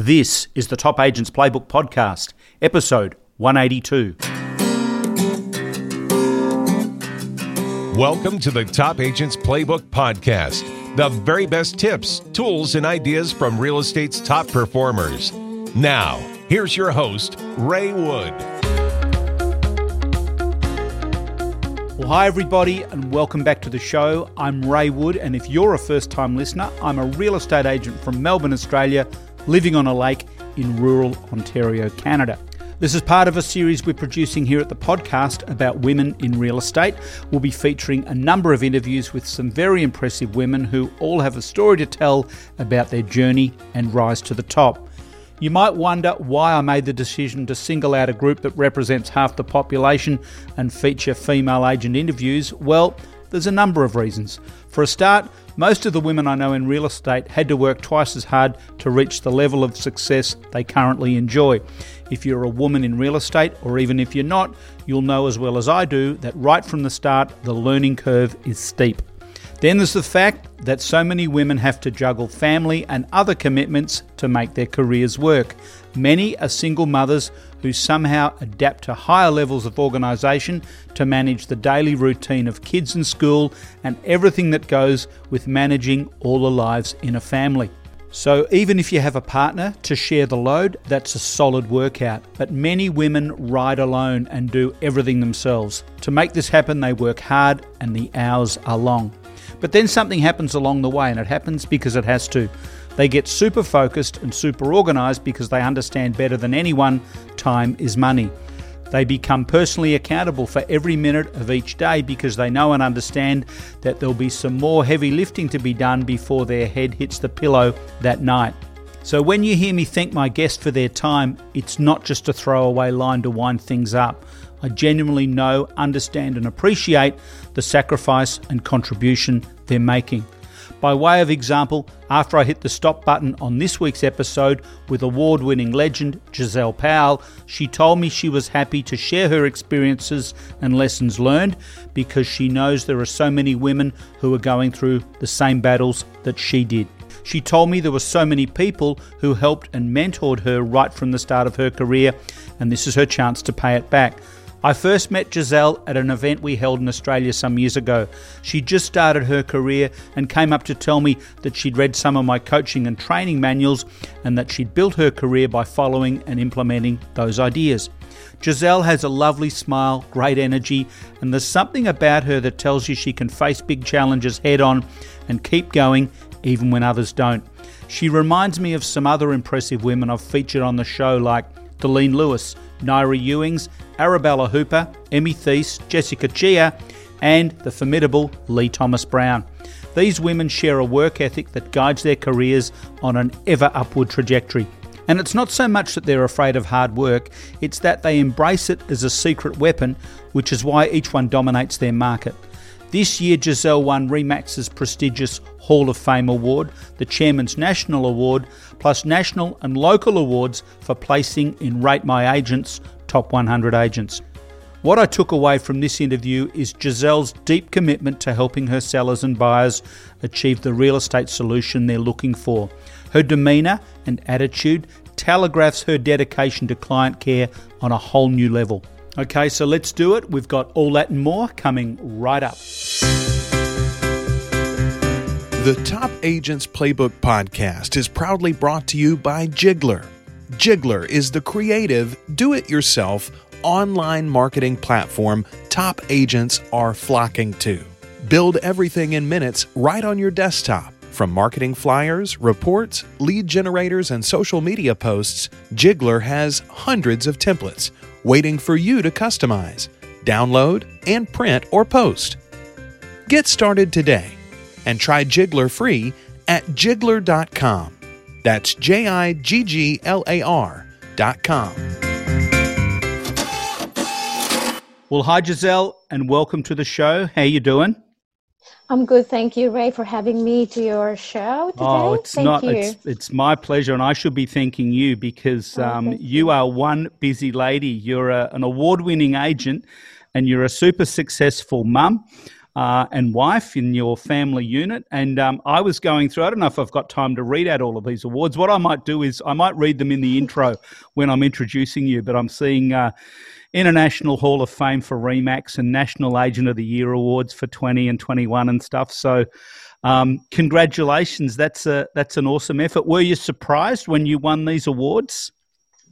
This is the Top Agents Playbook Podcast, episode 182. Welcome to the Top Agents Playbook Podcast, the very best tips, tools, and ideas from real estate's top performers. Now, here's your host, Ray Wood. Well, hi, everybody, and welcome back to the show. I'm Ray Wood, and if you're a first time listener, I'm a real estate agent from Melbourne, Australia, living on a lake in rural Ontario, Canada. This is part of a series we're producing here at the podcast about women in real estate. We'll be featuring a number of interviews with some very impressive women who all have a story to tell about their journey and rise to the top. You might wonder why I made the decision to single out a group that represents half the population and feature female agent interviews. Well, there's a number of reasons. For a start, most of the women I know in real estate had to work twice as hard to reach the level of success they currently enjoy. If you're a woman in real estate, or even if you're not, you'll know as well as I do that right from the start, the learning curve is steep. Then there's the fact that so many women have to juggle family and other commitments to make their careers work. Many are single mothers who somehow adapt to higher levels of organisation to manage the daily routine of kids in school and everything that goes with managing all the lives in a family. So, even if you have a partner to share the load, that's a solid workout. But many women ride alone and do everything themselves. To make this happen, they work hard and the hours are long. But then something happens along the way, and it happens because it has to. They get super focused and super organized because they understand better than anyone time is money. They become personally accountable for every minute of each day because they know and understand that there'll be some more heavy lifting to be done before their head hits the pillow that night. So when you hear me thank my guest for their time, it's not just a throwaway line to wind things up. I genuinely know, understand, and appreciate the sacrifice and contribution they're making. By way of example, after I hit the stop button on this week's episode with award winning legend Giselle Powell, she told me she was happy to share her experiences and lessons learned because she knows there are so many women who are going through the same battles that she did. She told me there were so many people who helped and mentored her right from the start of her career, and this is her chance to pay it back. I first met Giselle at an event we held in Australia some years ago. She just started her career and came up to tell me that she'd read some of my coaching and training manuals and that she'd built her career by following and implementing those ideas. Giselle has a lovely smile, great energy, and there's something about her that tells you she can face big challenges head on and keep going even when others don't. She reminds me of some other impressive women I've featured on the show, like Delene Lewis, Nairi Ewings, Arabella Hooper, Emmy Thies, Jessica Chia, and the formidable Lee Thomas Brown. These women share a work ethic that guides their careers on an ever upward trajectory. And it's not so much that they're afraid of hard work, it's that they embrace it as a secret weapon, which is why each one dominates their market. This year, Giselle won Remax's prestigious Hall of Fame award, the Chairman's National Award, plus national and local awards for placing in Rate My Agents Top 100 Agents. What I took away from this interview is Giselle's deep commitment to helping her sellers and buyers achieve the real estate solution they're looking for. Her demeanour and attitude telegraphs her dedication to client care on a whole new level. Okay, so let's do it. We've got all that and more coming right up. The Top Agents Playbook podcast is proudly brought to you by Jigglar. Jigglar is the creative, do it yourself online marketing platform top agents are flocking to. Build everything in minutes right on your desktop. From marketing flyers, reports, lead generators, and social media posts, Jigglar has hundreds of templates waiting for you to customize, download, and print or post. Get started today and try Jigglar free at jigglar.com. That's J I G G L A R dot com. Well, hi Giselle, and welcome to the show. How you doing? I'm good, thank you, Ray, for having me to your show today. Oh, it's thank not. you. It's, it's my pleasure, and I should be thanking you because Oh, um, thank you are one busy lady. You're a, an award-winning agent, and you're a super successful mum. Uh, and wife in your family unit. And um, I was going through, I don't know if I've got time to read out all of these awards. What I might do is I might read them in the intro when I'm introducing you, but I'm seeing uh, International Hall of Fame for Remax and National Agent of the Year awards for 20 and 21 and stuff. So, um, congratulations! That's a that's an awesome effort. Were you surprised when you won these awards?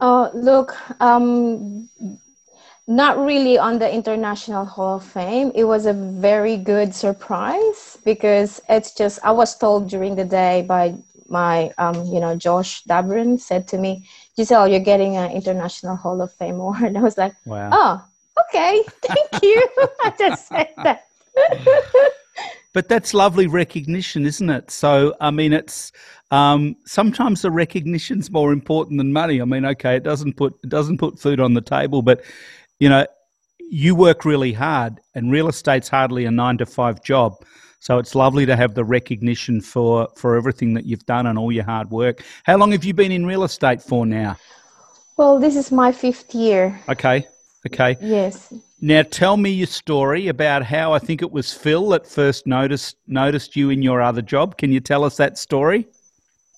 Oh, look, um, not really on the International Hall of Fame. It was a very good surprise because it's just I was told during the day by my um, you know Josh Dabrin said to me, Giselle, you're getting an International Hall of Fame award. I was like, wow. oh, okay, thank you. I just said that. but that's lovely recognition, isn't it? So I mean, it's um, sometimes the recognition's more important than money. I mean, okay, it doesn't put it doesn't put food on the table, but you know, you work really hard, and real estate's hardly a nine to five job. So it's lovely to have the recognition for for everything that you've done and all your hard work. How long have you been in real estate for now? Well, this is my fifth year. Okay. Okay. Yes. Now tell me your story about how I think it was Phil that first noticed noticed you in your other job. Can you tell us that story?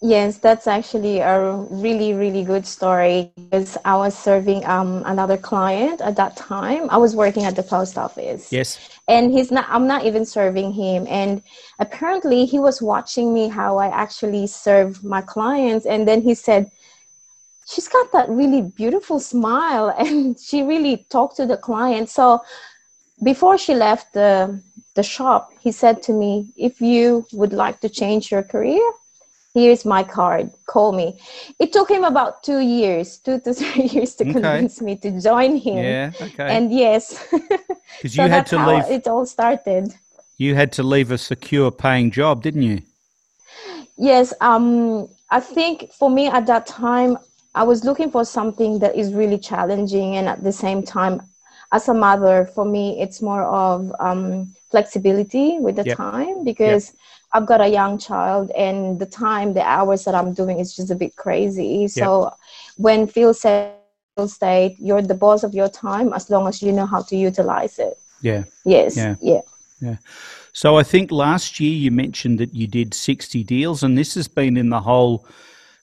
Yes, that's actually a really, really good story because I was serving um, another client at that time. I was working at the post office. Yes. And he's not, I'm not even serving him. And apparently he was watching me how I actually serve my clients. And then he said, She's got that really beautiful smile and she really talked to the client. So before she left the, the shop, he said to me, If you would like to change your career, here's my card call me. It took him about two years two to three years to okay. convince me to join him. Yeah okay. And yes. Because so you had to leave it all started. You had to leave a secure paying job didn't you? Yes um i think for me at that time i was looking for something that is really challenging and at the same time as a mother for me it's more of um, flexibility with the yep. time because yep I've got a young child, and the time, the hours that I'm doing is just a bit crazy. So yep. when Phil said, state, you're the boss of your time as long as you know how to utilize it. Yeah. Yes. Yeah. Yeah. Yeah. So I think last year you mentioned that you did 60 deals, and this has been in the whole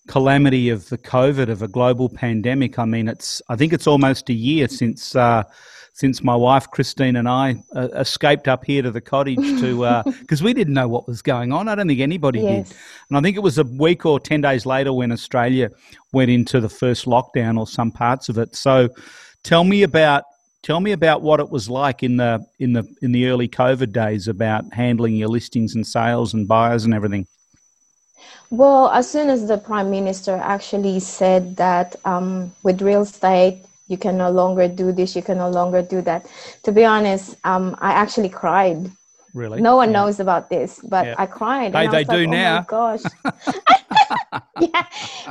calamity of the COVID of a global pandemic. I mean, it's I think it's almost a year since uh, since my wife Christine and I uh, escaped up here to the cottage to because uh, we didn't know what was going on. I don't think anybody yes. did, and I think it was a week or ten days later when Australia went into the first lockdown or some parts of it. So, tell me about tell me about what it was like in the in the in the early COVID days about handling your listings and sales and buyers and everything. Well, as soon as the prime minister actually said that um, with real estate you can no longer do this you can no longer do that. To be honest um, i actually cried. Really? No one yeah. knows about this but yeah. i cried hey, they do like, now. oh gosh. Yeah.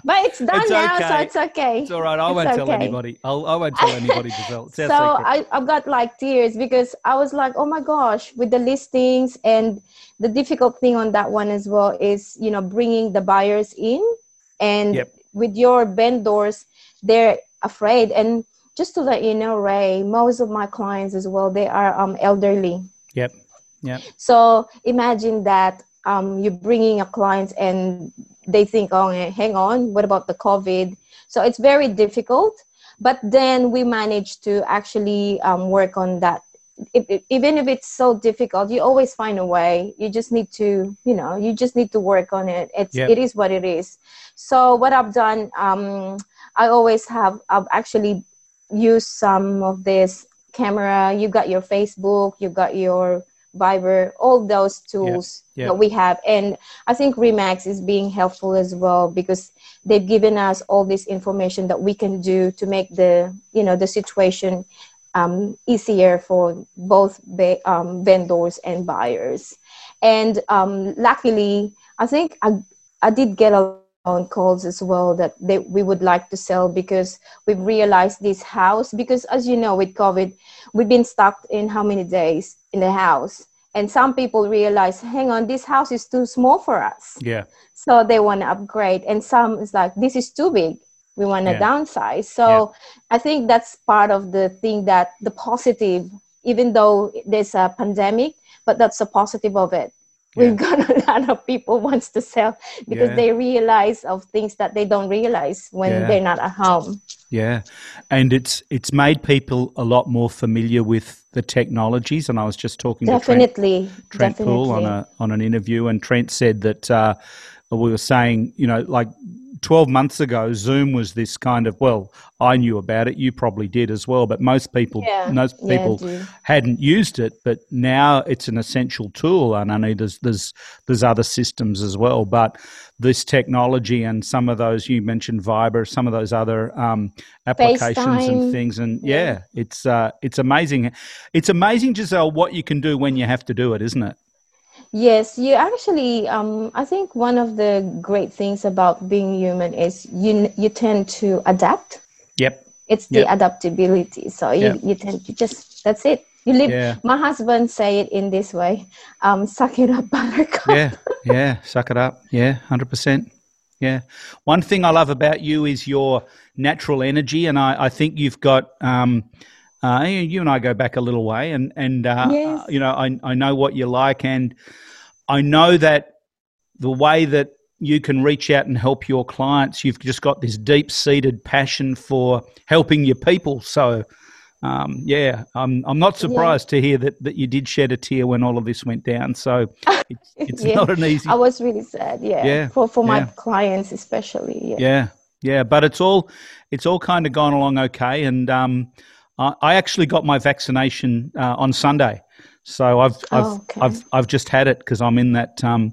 But it's done it's now okay. so it's okay. It's all right. I it's won't okay. tell anybody. I'll, i won't tell anybody to tell so I, i've got like tears because i was like oh my gosh with the listings. And the difficult thing on that one as well is you know bringing the buyers in. And yep. with your vendors they're afraid. And just to let you know, Ray, most of my clients as well, they are um, elderly. Yep. Yep. So imagine that um, you're bringing a client and they think, oh, hang on, what about the COVID? So it's very difficult. But then we managed to actually um, work on that. If, if, even if it's so difficult, you always find a way. You just need to, you know, you just need to work on it. It's yep. it is what it is. So what I've done, um, I always have I've actually used some of this camera. You got your Facebook, you got your Viber, all those tools yeah, yeah. that we have. And I think Remax is being helpful as well because they've given us all this information that we can do to make the you know the situation um, easier for both ba- um, vendors and buyers. And um, luckily, I think I I did get a on calls as well that they, we would like to sell because we've realized this house because as you know with covid we've been stuck in how many days in the house? And some people realize hang on this house is too small for us. Yeah. So they want to upgrade and some is like this is too big. We want to yeah. downsize. So yeah. i think that's part of the thing that the positive even though there's a pandemic but that's the positive of it we've got a lot of people wants to sell because Yeah. they realize of things that they don't realize when Yeah. they're not at home Yeah, and it's it's made people a lot more familiar with the technologies. And I was just talking to Trent, definitely Trent definitely Poole on a on an interview, and Trent said that uh, we were saying, you know, like. 12 months ago zoom was this kind of well i knew about it you probably did as well but most people Yeah, most people do. hadn't used it but now it's an essential tool and i know there's there's there's other systems as well but this technology and some of those you mentioned viber some of those other um, applications and things and yeah, it's uh, it's amazing. It's amazing giselle what you can do when you have to do it isn't it Yes, you actually. Um, I think one of the great things about being human is you you tend to adapt. yep It's the Yep. adaptability. So you, Yep. you tend to just that's it. You live. Yeah. My husband say it in this way. Um, suck it up, buttercup. yeah yeah suck it up yeah 100% yeah one thing i love about you is your natural energy and i, I think you've got um, uh, you you and I go back a little way, and and uh, Yes. uh, you know I I know what you like, and I know that the way that you can reach out and help your clients, you've just got this deep seated passion for helping your people. So, um, yeah, I'm I'm not surprised to hear that that you did shed a tear when all of this went down. So it's, it's Yeah. not an easy. I was really sad. Yeah. Yeah, For for my yeah. clients especially. Yeah. Yeah, yeah, but it's all it's all kind of gone along okay, and um, I, I actually got my vaccination uh, on Sunday, so I've I've Oh, okay. I've I've just had it because I'm in that um,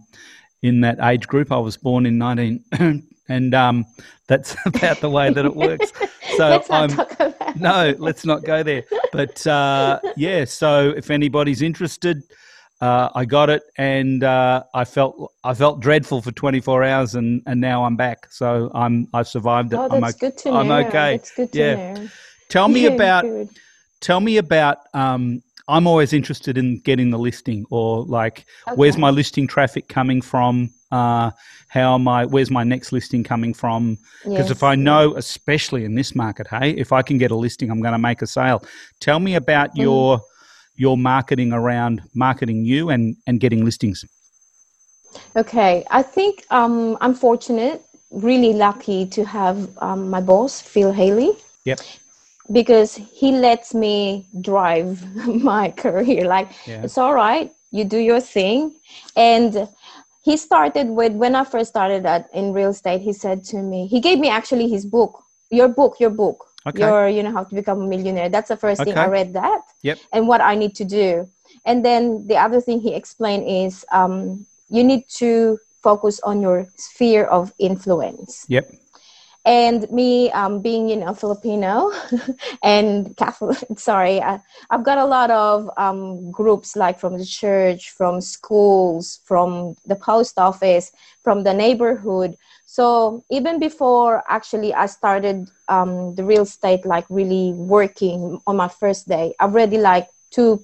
in that age group. I was born in nineteen, and um, that's about the way that it works. So Let's not I'm talk about. no, let's not go there. But uh, yeah, so if anybody's interested, uh, I got it, and uh, I felt I felt dreadful for 24 hours, and, and now I'm back. So I'm I've survived it. Oh, I'm that's okay. good to know. I'm okay. That's good to Yeah. know. Tell me Yeah, about good. tell me about. Um, I'm always interested in getting the listing, or like, where's my listing traffic coming from? Uh, how am I? Where's my next listing coming from? Because if Yes, I yeah. know, especially in this market, hey, if I can get a listing, I'm going to make a sale. Tell me about Mm. your your marketing around marketing you and and getting listings. Okay, I think um, I'm fortunate, really lucky to have um, my boss, Phil Haley, Yep. Because he lets me drive my career. Like, Yeah. it's all right, you do your thing. And he started with, when I first started at, in real estate, he said to me, he gave me actually his book, your book, your book. Okay. Your, you know, how to become a millionaire. That's the first thing I read that Yep. and what I need to do. And then the other thing he explained is um, you need to focus on your sphere of influence. Yep. And me um, being, you know, Filipino and Catholic, sorry, I, I've got a lot of um, groups like from the church, from schools, from the post office, from the neighborhood. So even before actually I started um, the real estate, like really working on my first day, I've already like two,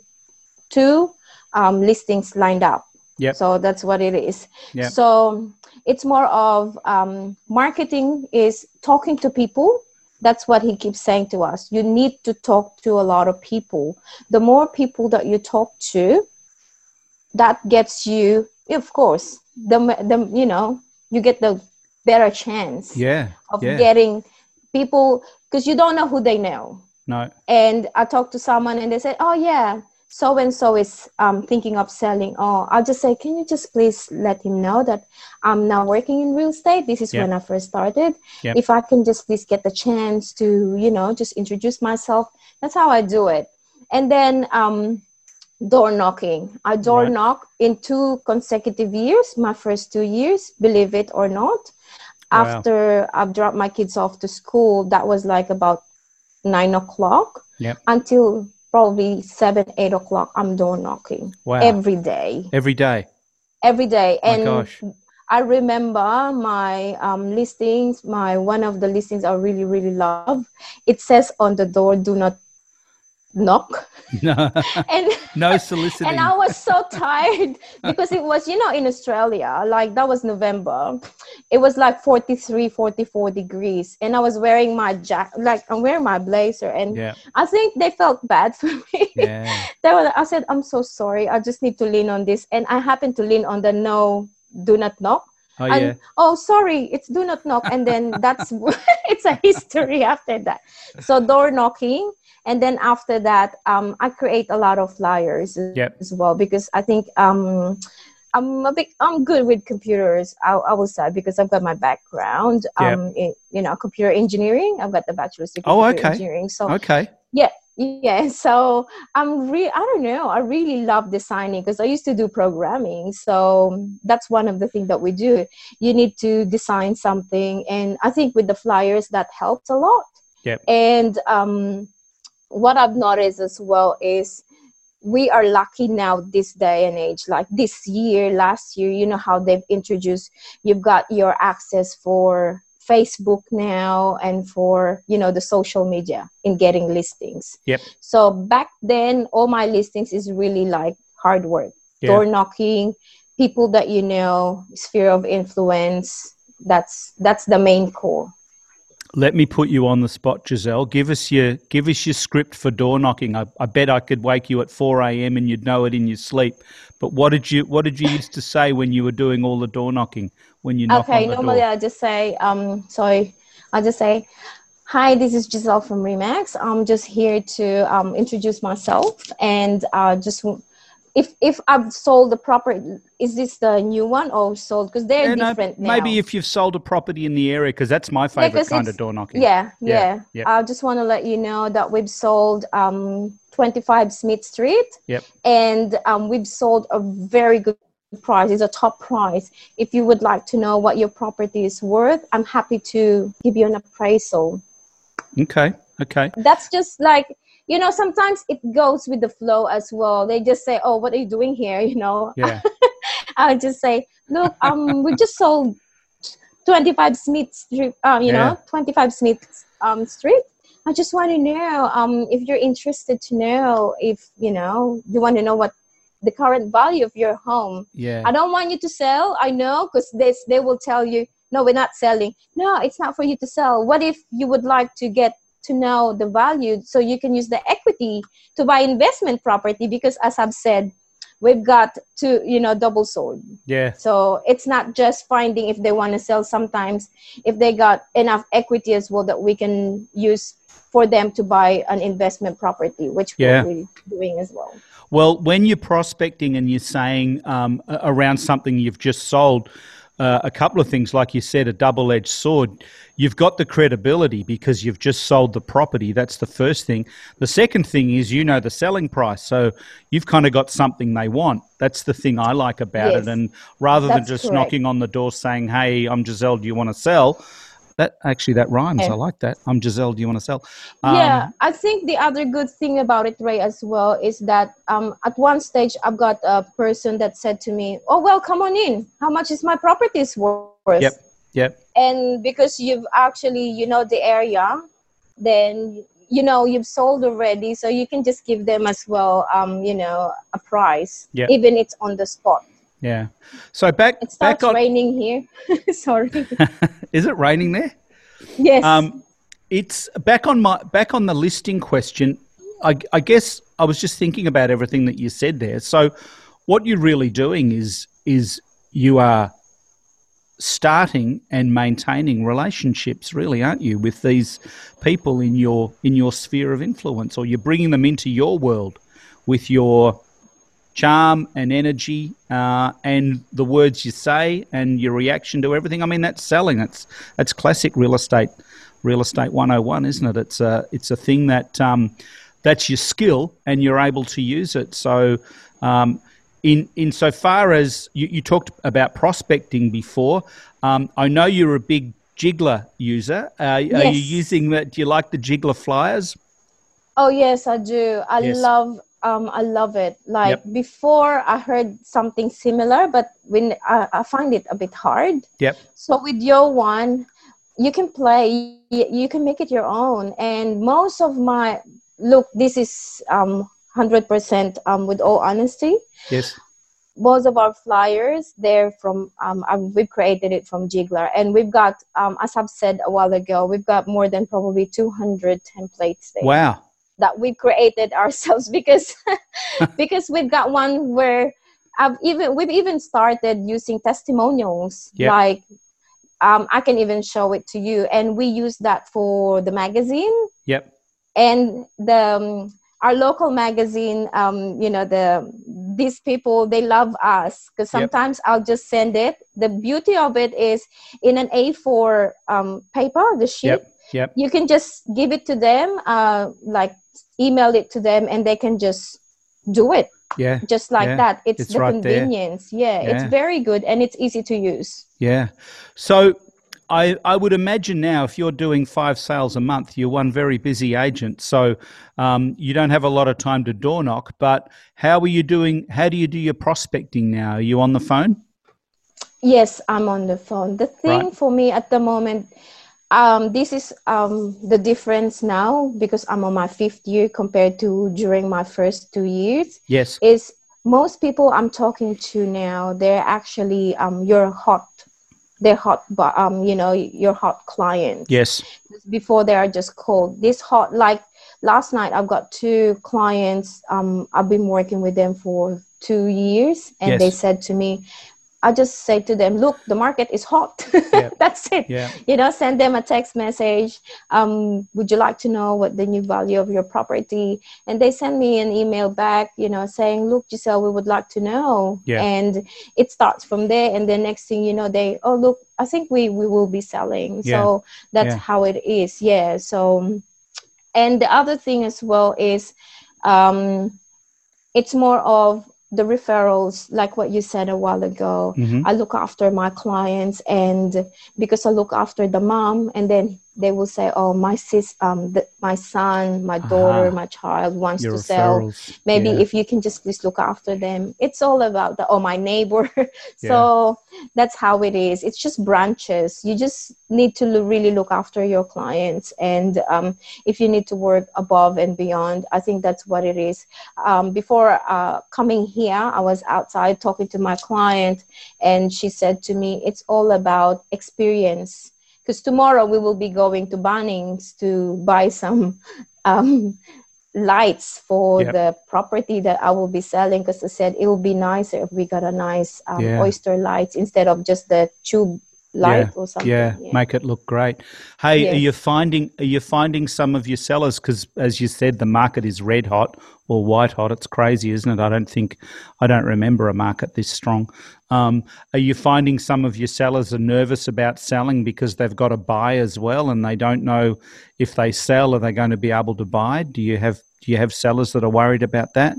two um, listings lined up. Yep. So that's what it is. Yep. So it's more of um, marketing is talking to people. That's what he keeps saying to us. You need to talk to a lot of people. The more people that you talk to, that gets you, of course, the, the you know, you get the better chance Yeah. of yeah. getting people because you don't know who they know no. and I talked to someone and they said, "Oh yeah, so and so is um, thinking of selling." Oh, I'll just say, "Can you just please let him know that I'm now working in real estate? This is Yeah. when I first started. Yep. If I can just please get the chance to, you know, just introduce myself. That's how I do it. And then um, door knocking. I door Right. knock in two consecutive years. My first two years, believe it or not. Wow. After I've dropped my kids off to school, that was like about nine o'clock Yep. until probably seven, eight o'clock. I'm door knocking Wow. every day, Every day. every day. My And gosh. I remember my um, listings. My one of the listings I really, really love. It says on the door, "Do not, knock. No, And no soliciting. and I was so tired because it was, you know, in Australia, like that was November. It was like 43, 44 degrees. And I was wearing my jack like I'm wearing my blazer and yeah, I think they felt bad for me. yeah, they were I said, I'm so sorry. I just need to lean on this. And I happened to lean on the no do not knock. Oh and yeah, oh sorry, it's do not knock. And then that's it's a history after that. So door knocking. And then after that, um, I create a lot of flyers Yep. as well because I think um, I'm a bit I'm good with computers. I, I will say because I've got my background Yep. um, in you know computer engineering. I've got the bachelor's degree. Oh, okay. Engineering. So okay, yeah, yeah. so I'm re I don't know. I really love designing because I used to do programming. So that's one of the things that we do. You need to design something, and I think with the flyers that helped a lot. Yep. And um, what I've noticed as well is we are lucky now this day and age. Like this year, last year, you know how they've introduced. You've got your access for Facebook now and for you know the social media in getting listings. Yep. So back then, all my listings is really like hard work, Yeah. door knocking, people that you know, sphere of influence. That's that's the main core. Let me put you on the spot, Giselle. Give us your give us your script for door knocking. I, I bet I could wake you at four a.m. and you'd know it in your sleep. But what did you what did you used to say when you were doing all the door knocking? When you knock okay, on the normally door? I just say, um, sorry, I just say, hi, this is Giselle from Remax. I'm just here to um, introduce myself and uh, just if if I've sold the property, is this the new one or sold? Because they're Yeah, no, different now. maybe if you've sold a property in the area, because that's my favorite 'cause kind of door knocking. Yeah, Yeah, yeah. I just want to let you know that we've sold um, 25 Smith Street. Yep. And um, we've sold a very good price. It's a top price. If you would like to know what your property is worth, I'm happy to give you an appraisal. Okay. Okay. That's just like, you know, sometimes it goes with the flow as well. They just say, oh, what are you doing here? You know, Yeah. I'll just say, look, um, we just sold 25 Smith Street, um, you Yeah. know, 25 Smith um, Street. I just want to know um, if you're interested to know if, you know, you want to know what the current value of your home. Yeah. I don't want you to sell. I know because they, they will tell you, no, we're not selling. No, it's not for you to sell. What if you would like to get to know the value so you can use the equity to buy investment property? Because as I've said, we've got to, you know, double sold. Yeah. So it's not just finding if they want to sell. Sometimes if they got enough equity as well that we can use for them to buy an investment property, which Yeah. we're doing as well. Well, when you're prospecting and you're saying um, around something you've just sold, uh, a couple of things, like you said, a double edged sword. You've got the credibility because you've just sold the property. That's the first thing. The second thing is you know the selling price. So you've kind of got something they want. That's the thing I like about Yes. it. And rather than just correct. knocking on the door saying, hey, I'm Giselle, do you want to sell? That actually that rhymes. Yeah. I like that. I'm Giselle. Do you want to sell? Um, yeah, I think the other good thing about it, Ray, as well, is that um, at one stage I've got a person that said to me, "Oh well, come on in. How much is my properties worth?" Yep. Yep. And because you've actually you know the area, then you know you've sold already, so you can just give them as well, um, you know, a price, Yep. even it's on the spot. Yeah. So back It back starts on. raining here. Sorry. is it raining there? yes. Um, it's back on my back on the listing question. I, I guess I was just thinking about everything that you said there. So, what you're really doing is is you are starting and maintaining relationships, really, aren't you, with these people in your in your sphere of influence, or you're bringing them into your world with your charm and energy uh, and the words you say and your reaction to everything. I mean, that's selling. It's that's classic real estate, real estate 101, isn't it? It's a it's a thing that um, that's your skill and you're able to use it. So, um, in insofar as you, you talked about prospecting before, um, I know you're a big Jigglar user. Uh, Are you using that? Do you like the Jigglar flyers? Oh yes, I do. I Yes. love um I love it. Like Yep. before I heard something similar, but when I, I find it a bit hard. Yep. So with your one, you can play, you can make it your own. And most of my look, this is um, 100% um, with all honesty. Yes. Most of our flyers, they're from, um, um, we've created it from Jigglar. And we've got, um, as I've said a while ago, we've got more than probably 200 templates there. Wow. That we created ourselves because because we've got one where I've even we've even started using testimonials Yep. like um, I can even show it to you and we use that for the magazine Yep. and the um, our local magazine um, you know the these people they love us because Yep. sometimes I'll just send it the beauty of it is in an A4 um, paper the sheet Yep. Yep. you can just give it to them uh, like email it to them and they can just do it Yeah. just like Yeah, that it's, it's the right convenience yeah, Yeah. it's very good and it's easy to use Yeah. So I I would imagine now if you're doing five sales a month, you're one very busy agent. So um, you don't have a lot of time to door knock. But how are you doing? How do you do your prospecting now? Are you on the phone? yes i'm on the phone the thing Right. for me at the moment um, this is um, the difference now because i'm on my fifth year compared to during my first two years Yes. is most people i'm talking to now they're actually um, your hot they're hot but um, you know your hot clients Yes. before they are just cold. This hot, like last night, I've got two clients. Um, I've been working with them for two years, and Yes. they said to me, I just say to them, look, the market is hot. Yeah. That's it. Yeah. You know, send them a text message. Um, would you like to know what the new value of your property? And they send me an email back, you know, saying, look, Giselle, we would like to know. Yeah. And it starts from there. And the next thing you know, they, oh, look, I think we, we will be selling. Yeah. So that's Yeah. how it is. Yeah. So, and the other thing as well is um, it's more of the referrals, like what you said a while ago. Mhm. I look after my clients, and because I look after the mom, and then they will say, "Oh, my sis, um, the, my son, my daughter, Aha. my child wants Your to sell. referrals. Maybe Yeah. if you can just please look after them." It's all about the oh, my neighbor. so that's how it is. It's just branches. You just need to lo- really look after your clients, and um, if you need to work above and beyond, I think that's what it is. Um, before uh, coming here, I was outside talking to my client, and she said to me, "It's all about experience." Because tomorrow we will be going to Bunnings to buy some um, lights for Yep. the property that I will be selling. Because I said it would be nicer if we got a nice um, Yeah. oyster lights instead of just the tube light or something. Yeah, make it look great. Hey, are you finding are you finding some of your sellers because as you said the market is red hot or white hot? It's crazy, isn't it? I don't think I don't remember a market this strong. Um, are you finding some of your sellers are nervous about selling because they've got to buy as well and they don't know if they sell are they going to be able to buy? Do you have do you have sellers that are worried about that?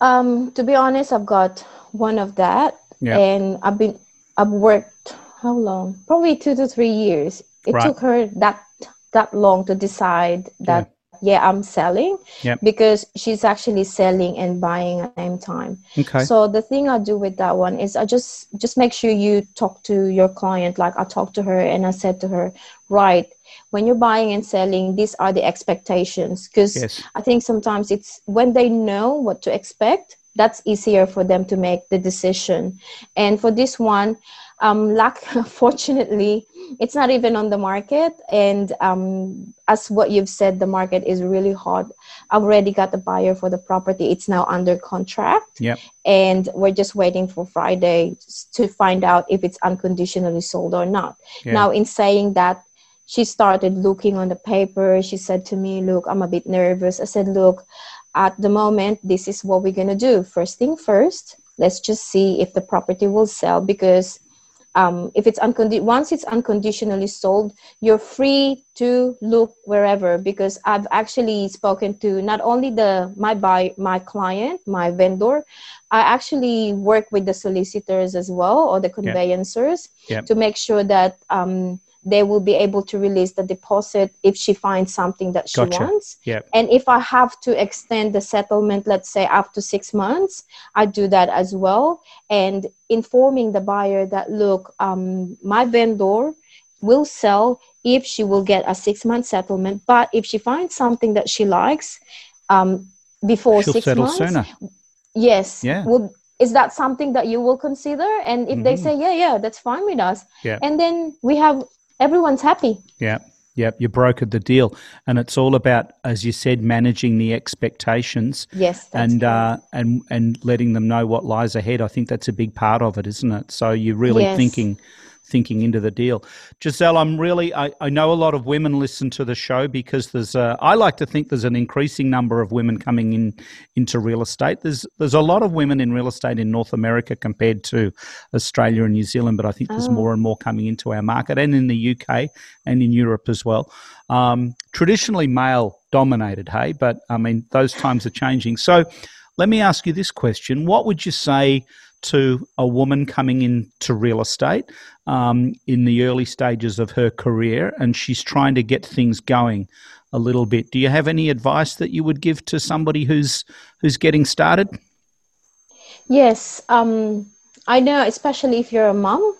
Um, to be honest, I've got one of that, Yeah. and I've been I've worked how long? Probably two to three years. It Right. took her that that long to decide that yeah, I'm selling Yep. because she's actually selling and buying at the same time. Okay. So the thing I do with that one is I just just make sure you talk to your client. Like I talked to her and I said to her, right, when you're buying and selling, these are the expectations. Because yes. I think sometimes it's when they know what to expect, that's easier for them to make the decision. And for this one, um, luck, fortunately, it's not even on the market. And um, as what you've said, the market is really hot. I've already got the buyer for the property. It's now under contract. Yep. And we're just waiting for Friday to find out if it's unconditionally sold or not. Yeah. Now, in saying that, she started looking on the paper. She said to me, Look, I'm a bit nervous. I said, Look, at the moment, this is what we're going to do. First thing first, let's just see if the property will sell because um, if it's uncondi- once it's unconditionally sold, you're free to look wherever because I've actually spoken to not only the my buy my client, my vendor, I actually work with the solicitors as well or the conveyancers Yep. to make sure that um, they will be able to release the deposit if she finds something that she Gotcha. wants. Yep. And if I have to extend the settlement, let's say up to six months, I do that as well. And informing the buyer that, look, um, my vendor will sell if she will get a six month settlement. But if she finds something that she likes um, before She'll six settle months, sooner. yes, Yeah. would is that something that you will consider? And if they Mhm. say, yeah, yeah, that's fine with us, Yeah. and then we have everyone's happy. Yeah. Yep, you brokered the deal, and it's all about, as you said, managing the expectations Yes, that's and uh, and and letting them know what lies ahead. I think that's a big part of it, isn't it? So you're really Yes. thinking thinking into the deal. Giselle, I'm really I, I know a lot of women listen to the show because there's a, I like to think there's an increasing number of women coming in into real estate. There's there's a lot of women in real estate in North America compared to Australia and New Zealand, but I think there's Oh. more and more coming into our market and in the UK and in Europe as well. Um, traditionally male dominated, hey, but I mean those times are changing. So let me ask you this question: What would you say? To a woman coming into real estate um, in the early stages of her career, and she's trying to get things going a little bit. Do you have any advice that you would give to somebody who's who's getting started? Yes, um, I know, especially if you're a mom.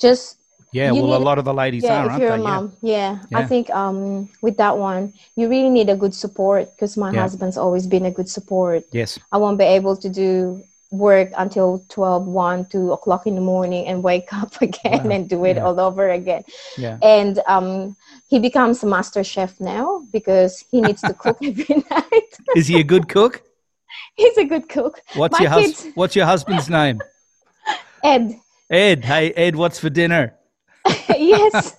Just Yeah, well, a lot of the ladies yeah, are, if aren't you're they? a mom, yeah. Yeah. I think um, with that one, you really need a good support because my Yeah. husband's always been a good support. Yes. I won't be able to do work until 12, 1, 2 o'clock in the morning and wake up again Wow, and do it yeah. all over again. Yeah. And um, he becomes a master chef now because he needs to cook every night. Is he a good cook? He's a good cook. What's My your hus- kids- What's your husband's name? Ed, Ed. Hey, Ed. What's for dinner? yes.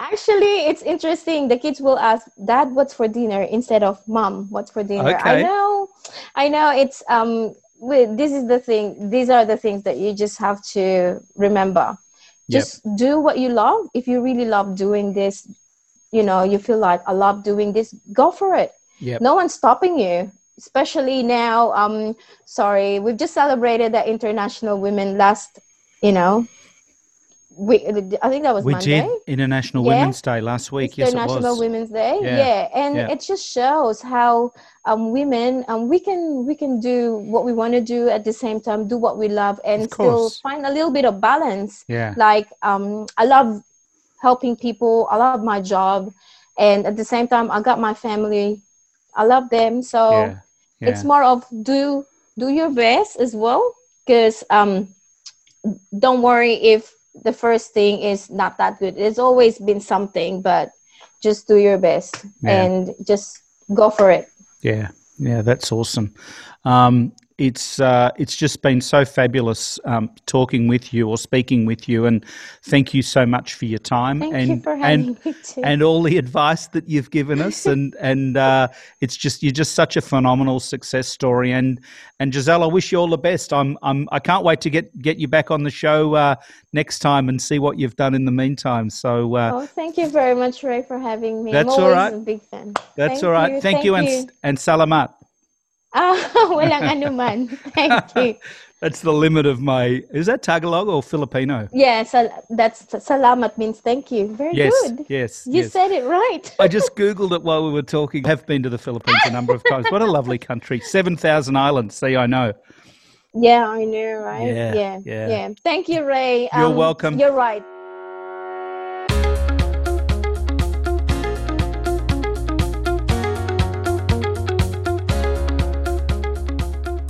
Actually, it's interesting. The kids will ask, "Dad, what's for dinner?" instead of "Mom, what's for dinner?" Okay. I know, I know. It's um. This is the thing. These are the things that you just have to remember. Yep. Just do what you love. If you really love doing this, you know, you feel like I love doing this. Go for it. Yep. No one's stopping you. Especially now. Um. Sorry, we've just celebrated the International Women last. You know. We, I think that was we Monday. did International Yeah. Women's Day last week. Yes, it International was. Women's Day. Yeah. Yeah, and Yeah. it just shows how um, women um, we can we can do what we want to do at the same time, do what we love, and still find a little bit of balance. Yeah. Like um, I love helping people. I love my job, and at the same time, I got my family. I love them, so it's more of do do your best as well. Because um, don't worry if the first thing is not that good. It's always been something, but just do your best Yeah. and just go for it. Yeah, yeah, that's awesome. Um, it's uh, it's just been so fabulous um, talking with you or speaking with you, and thank you so much for your time Thank and you for having and me too. and all the advice that you've given us, and and uh, it's just you're just such a phenomenal success story, and and Giselle, I wish you all the best. I'm I'm I can't wait to get get you back on the show uh, next time and see what you've done in the meantime. So. Uh, oh, thank you very much, Ray, for having me. That's I'm all a big fan. That's Thank all right. you, Thank, you, and and salamat. Ah, walang anuman. Thank you. That's the limit of my. Is that Tagalog or Filipino? Yeah, sal- that's salamat means thank you. Very Yes, good. yes, You yes. said it right. I just googled it while we were talking. I've been to the Philippines a number of times. What a lovely country! Seven thousand islands. See, I know. Yeah, I know, right? Yeah, yeah, yeah. yeah. Thank you, Ray. Um, You're welcome. You're right.